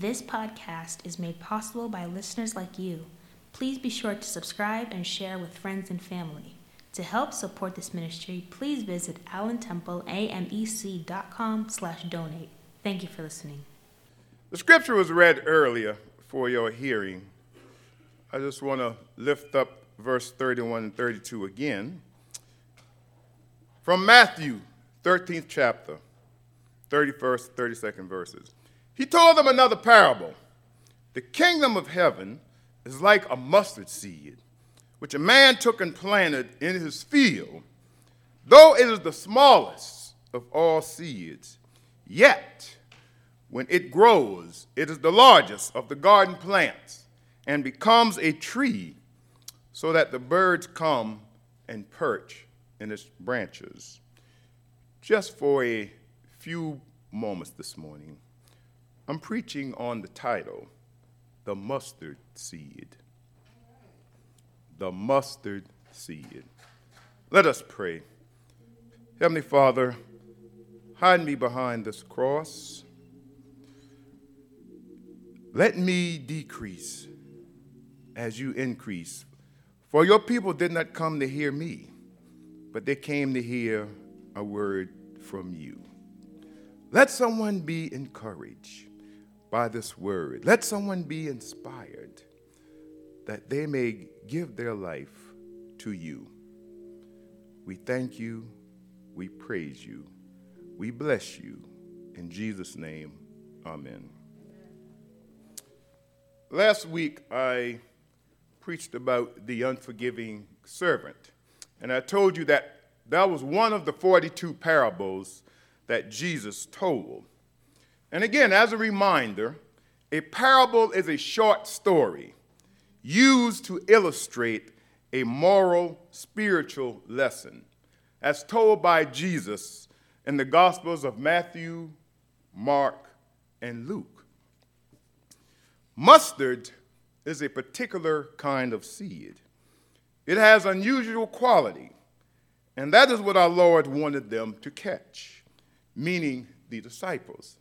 This podcast is made possible by listeners like you. Please be sure to subscribe and share with friends and family. To help support this ministry, please visit allentempleamec.com slash donate. Thank you for listening. The scripture was read earlier for your hearing. I just want to lift up verse 31 and 32 again. From Matthew, 13th chapter, 31st, 32nd verses. He told them another parable. The kingdom of heaven is like a mustard seed, which a man took and planted in his field. Though it is the smallest of all seeds, yet when it grows, it is the largest of the garden plants and becomes a tree so that the birds come and perch in its branches. Just for a few moments this morning, I'm preaching on the title, The Mustard Seed. The Mustard Seed. Let us pray. Heavenly Father, hide me behind this cross. Let me decrease as you increase. For your people did not come to hear me, but they came to hear a word from you. Let someone be encouraged by this word. Let someone be inspired that they may give their life to you. We thank you. We praise you. We bless you. In Jesus' name, amen. Last week, I preached about the unforgiving servant. And I told you that that was one of the 42 parables that Jesus told. And again, as a reminder, a parable is a short story used to illustrate a moral, spiritual lesson, as told by Jesus in the Gospels of Matthew, Mark, and Luke. Mustard is a particular kind of seed. It has unusual quality, and that is what our Lord wanted them to catch, meaning the disciples.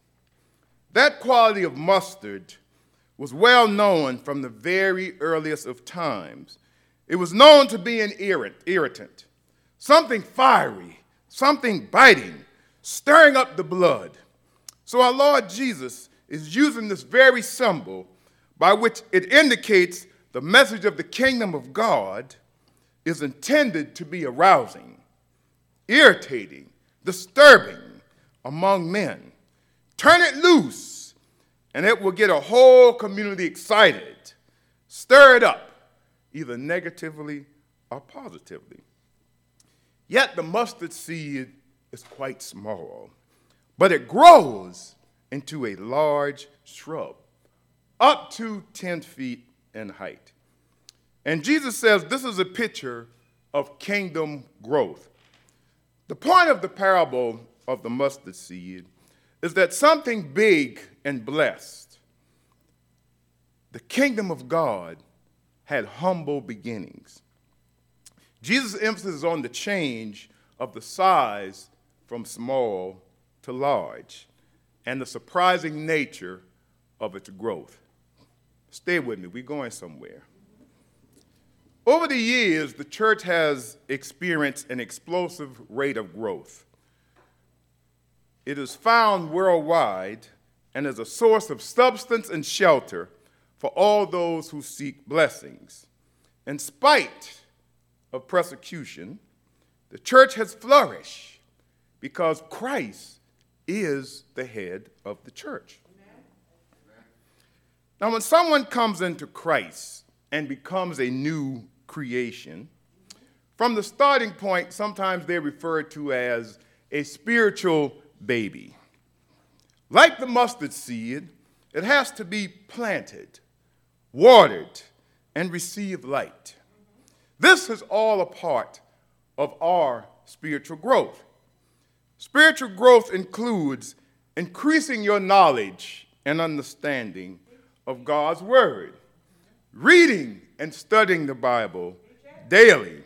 That quality of mustard was well known from the very earliest of times. It was known to be an irritant, something fiery, something biting, stirring up the blood. So our Lord Jesus is using this very symbol by which it indicates the message of the kingdom of God is intended to be arousing, irritating, disturbing among men. Turn it loose, and it will get a whole community excited. Stir it up, either negatively or positively. Yet the mustard seed is quite small, but it grows into a large shrub, up to 10 feet in height. And Jesus says this is a picture of kingdom growth. The point of the parable of the mustard seed is that something big and blessed, the kingdom of God, had humble beginnings. Jesus' emphasis on the change of the size from small to large and the surprising nature of its growth. Stay with me, we're going somewhere. Over the years, the church has experienced an explosive rate of growth. It is found worldwide and is a source of substance and shelter for all those who seek blessings. In spite of persecution, the church has flourished because Christ is the head of the church. Now, when someone comes into Christ and becomes a new creation, from the starting point, sometimes they're referred to as a spiritual baby. Like the mustard seed, it has to be planted, watered, and receive light. This is all a part of our spiritual growth. Spiritual growth includes increasing your knowledge and understanding of God's Word, reading and studying the Bible daily,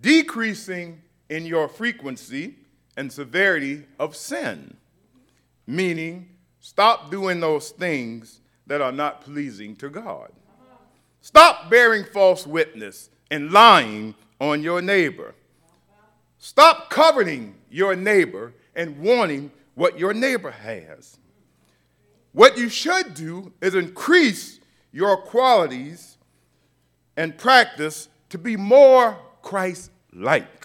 decreasing in your frequency and severity of sin, meaning Stop doing those things that are not pleasing to God. Stop bearing false witness and lying on your neighbor. Stop coveting your neighbor and wanting what your neighbor has. What you should do is increase your qualities and practice to be more Christ like.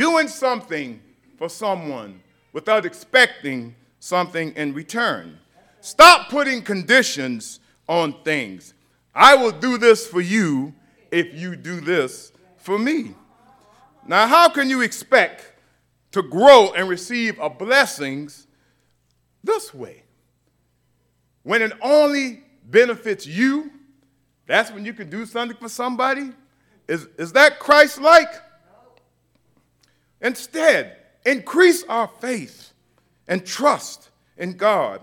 Doing something for someone without expecting something in return. Stop putting conditions on things. I will do this for you if you do this for me. Now, how can you expect to grow and receive a blessings this way? When it only benefits you, that's when you can do something for somebody? Is, is that Christ like? Instead, increase our faith and trust in God.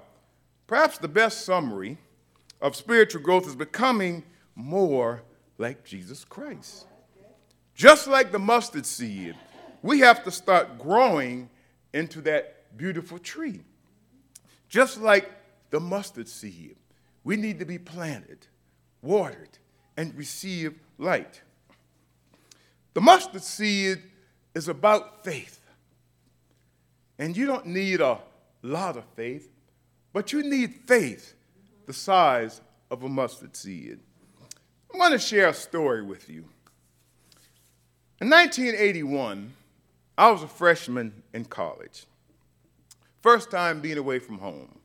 Perhaps the best summary of spiritual growth is becoming more like Jesus Christ. Just like the mustard seed, we have to start growing into that beautiful tree. Just like the mustard seed, we need to be planted, watered, and receive light. The mustard seed is about faith. And you don't need a lot of faith, but you need faith the size of a mustard seed. I want to share a story with you. In 1981, I was a freshman in college. First time being away from home.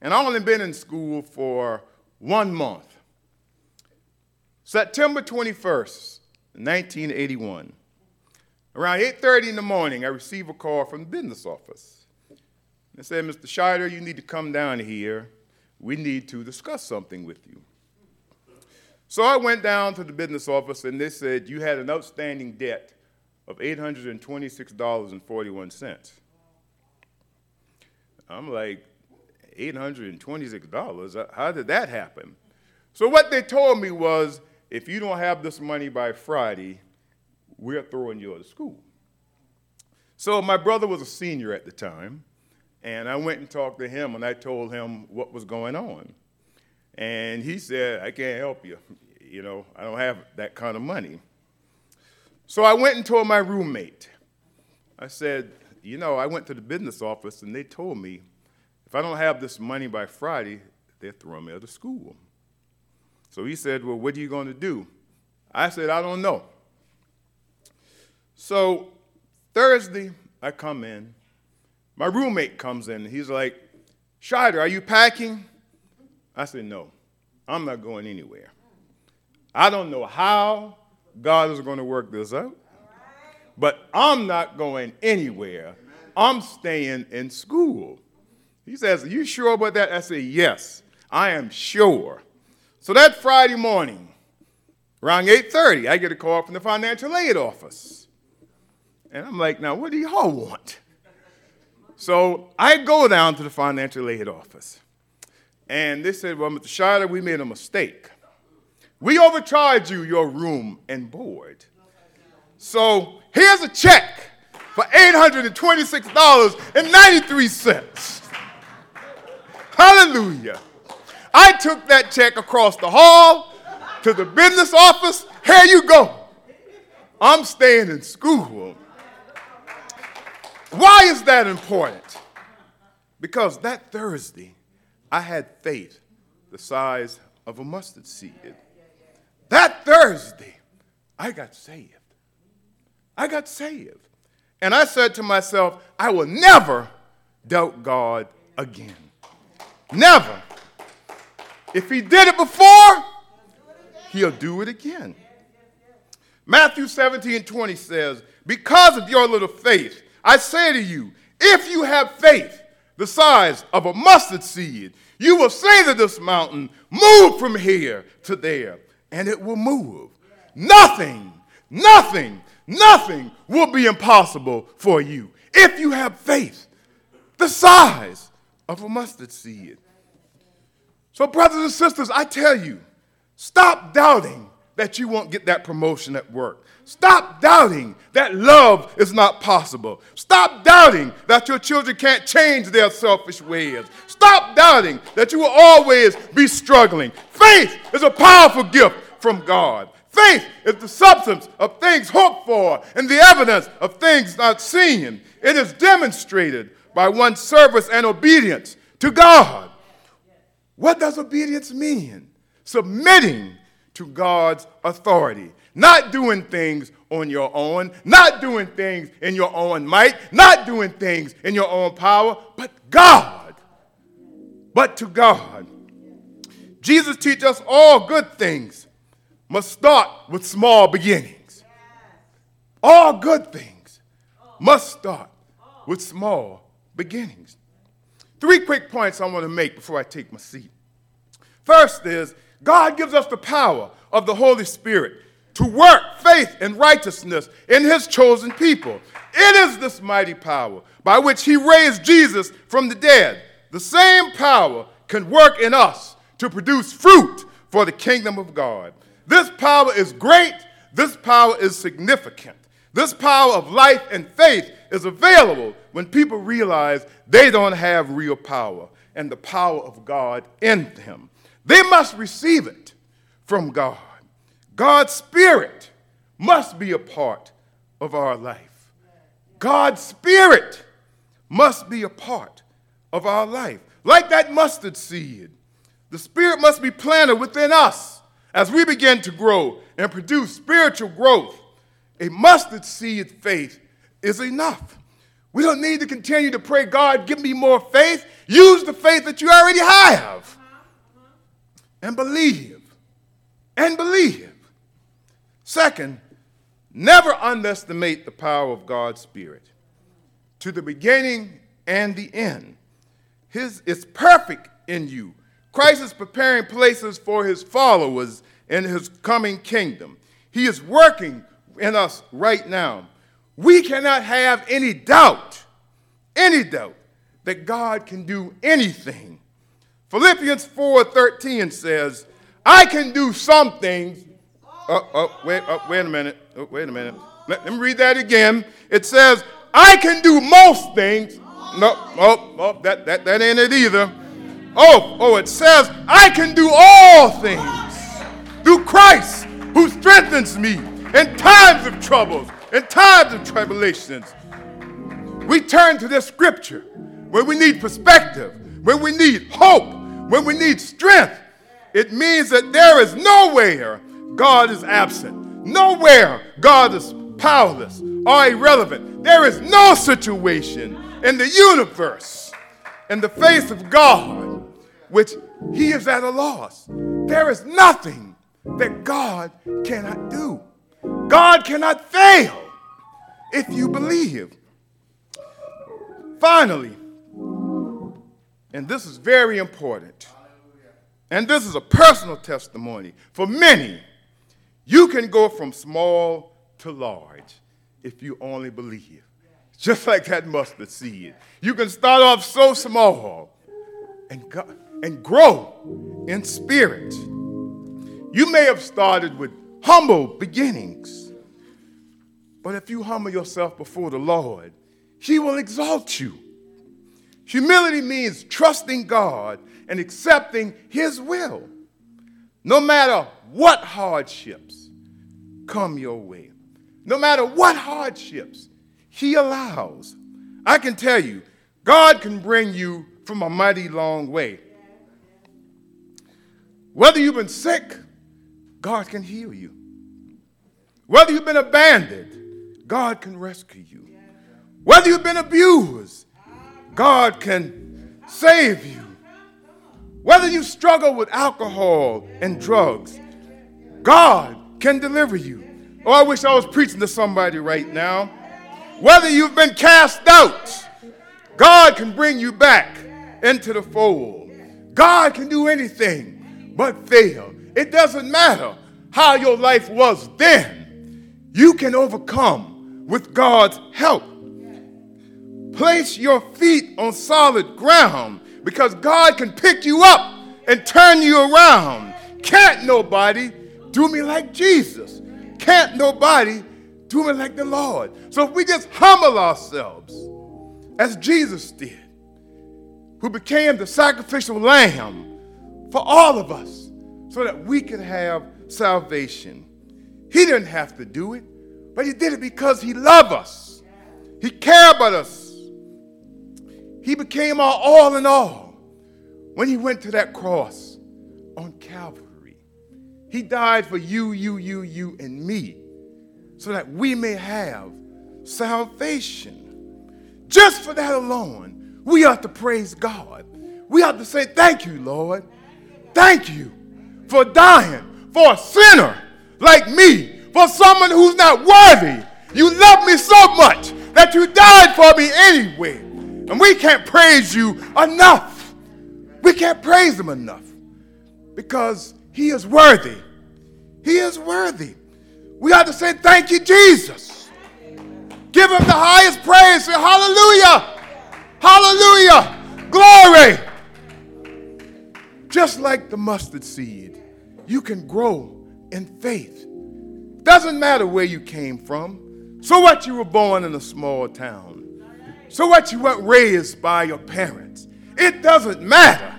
And I only been in school for one month. September 21st, 1981. Around 8:30 in the morning, I received a call from the business office. They said, "Mr. Scheider, you need to come down here. We need to discuss something with you." So I went down to the business office and they said, You had an outstanding debt of $826.41. I'm like, $826? How did that happen? So what they told me was, if you don't have this money by Friday, we're throwing you out of school. So my brother was a senior at the time, and I went and talked to him and I told him what was going on. And he said, I can't help you. You know, I don't have that kind of money. So I went and told my roommate. I said, You know, I went to the business office and they told me if I don't have this money by Friday, they're throwing me out of school. So he said, Well, what are you going to do? I said, I don't know. So Thursday, I come in. My roommate comes in. He's like, Scheider, are you packing? I said, No, I'm not going anywhere. I don't know how God is going to work this out, but I'm not going anywhere. I'm staying in school. He says, Are you sure about that? I say, Yes, I am sure. So that Friday morning, around 8:30, I get a call from the financial aid office. And I'm like, now what do y'all want? So I go down to the financial aid office. And they said, Well, Mr. Scheider, we made a mistake. We overcharged you your room and board. So here's a check for $826.93. Hallelujah. I took that check across the hall to the business office. Here you go. I'm staying in school. Why is that important? Because that Thursday, I had faith the size of a mustard seed. That Thursday, I got saved. I got saved. And I said to myself, I will never doubt God again. Never. If he did it before, he'll do it again. Matthew 17 20 says, Because of your little faith, I say to you, if you have faith the size of a mustard seed, you will say to this mountain, Move from here to there, and it will move. Nothing, nothing, nothing will be impossible for you if you have faith the size of a mustard seed. So, brothers and sisters, I tell you, stop doubting that you won't get that promotion at work. Stop doubting that love is not possible. Stop doubting that your children can't change their selfish ways. Stop doubting that you will always be struggling. Faith is a powerful gift from God. Faith is the substance of things hoped for and the evidence of things not seen. It is demonstrated by one's service and obedience to God. What does obedience mean? Submitting to God's authority, not doing things on your own, not doing things in your own might, not doing things in your own power, but God. But to God. Jesus teaches us all good things must start with small beginnings. All good things must start with small beginnings. Three quick points I want to make before I take my seat. First is God gives us the power of the Holy Spirit to work faith and righteousness in his chosen people. It is this mighty power by which he raised Jesus from the dead. The same power can work in us to produce fruit for the kingdom of God. This power is great. This power is significant. This power of life and faith is available when people realize they don't have real power and the power of God in them. They must receive it from God. God's Spirit must be a part of our life. God's Spirit must be a part of our life. Like that mustard seed, the Spirit must be planted within us as we begin to grow and produce spiritual growth. A mustard seed faith is enough. We don't need to continue to pray, God, give me more faith. Use the faith that you already have and believe. And believe. Second, never underestimate the power of God's Spirit. To the beginning and the end, His is perfect in you. Christ is preparing places for His followers in His coming kingdom. He is working in us right now. We cannot have any doubt, any doubt, that God can do anything. Philippians 4:13 says, I can do some things. Oh, oh, wait, oh, wait a minute. Oh, wait a minute. Let, let me read that again. It says, I can do most things. No, oh, oh, that, that, that ain't it either. Oh, oh, it says, I can do all things through Christ who strengthens me in times of troubles, in times of tribulations. We turn to this scripture when we need perspective, when we need hope, when we need strength. It means that there is nowhere God is absent, nowhere God is powerless or irrelevant. There is no situation in the universe, in the face of God, which He is at a loss. There is nothing that God cannot do. God cannot fail if you believe. Finally, and this is very important, and this is a personal testimony for many, you can go from small to large if you only believe. Just like that mustard seed. You can start off so small and, go, and grow in spirit. You may have started with humble beginnings, but if you humble yourself before the Lord, He will exalt you. Humility means trusting God and accepting His will, no matter what hardships come your way, no matter what hardships He allows. I can tell you, God can bring you from a mighty long way. Whether you've been sick, God can heal you. Whether you've been abandoned, God can rescue you. Whether you've been abused, God can save you. Whether you struggle with alcohol and drugs, God can deliver you. Oh, I wish I was preaching to somebody right now. Whether you've been cast out, God can bring you back into the fold. God can do anything but fail. It doesn't matter how your life was then, you can overcome with God's help. Place your feet on solid ground because God can pick you up and turn you around. Can't nobody do me like Jesus. Can't nobody do me like the Lord. So if we just humble ourselves as Jesus did, who became the sacrificial lamb for all of us so that we could have salvation. He didn't have to do it, but he did it because he loved us. He cared about us. He became our all in all when he went to that cross on Calvary. He died for you, you, you, you, and me so that we may have salvation. Just for that alone, we ought to praise God. We ought to say, Thank you, Lord. Thank you for dying for a sinner like me, for someone who's not worthy. You love me so much that you died for me anyway. And we can't praise you enough. We can't praise him enough because he is worthy. He is worthy. We ought to say, Thank you, Jesus. Give him the highest praise. Say, Hallelujah. Hallelujah. Glory. Just like the mustard seed, you can grow in faith. Doesn't matter where you came from. So what you were born in a small town. So what you weren't raised by your parents. It doesn't matter.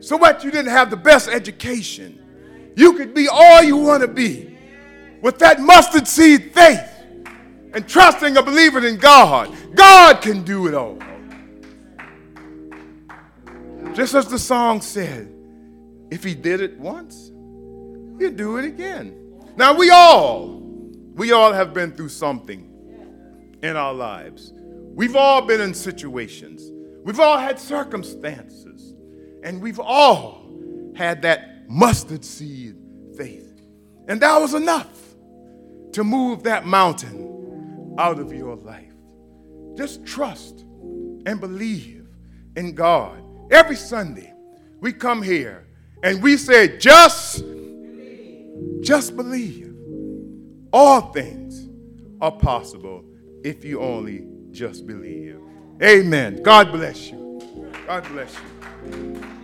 So what you didn't have the best education. You could be all you want to be with that mustard seed faith and trusting and believing in God. God can do it all. Just as the song said, if he did it once, he'll do it again. Now we all, we all have been through something in our lives. We've all been in situations. We've all had circumstances. And we've all had that mustard seed faith. And that was enough to move that mountain out of your life. Just trust and believe in God. Every Sunday, we come here and we say, just, just believe. All things are possible if you only just believe. Amen. God bless you. God bless you.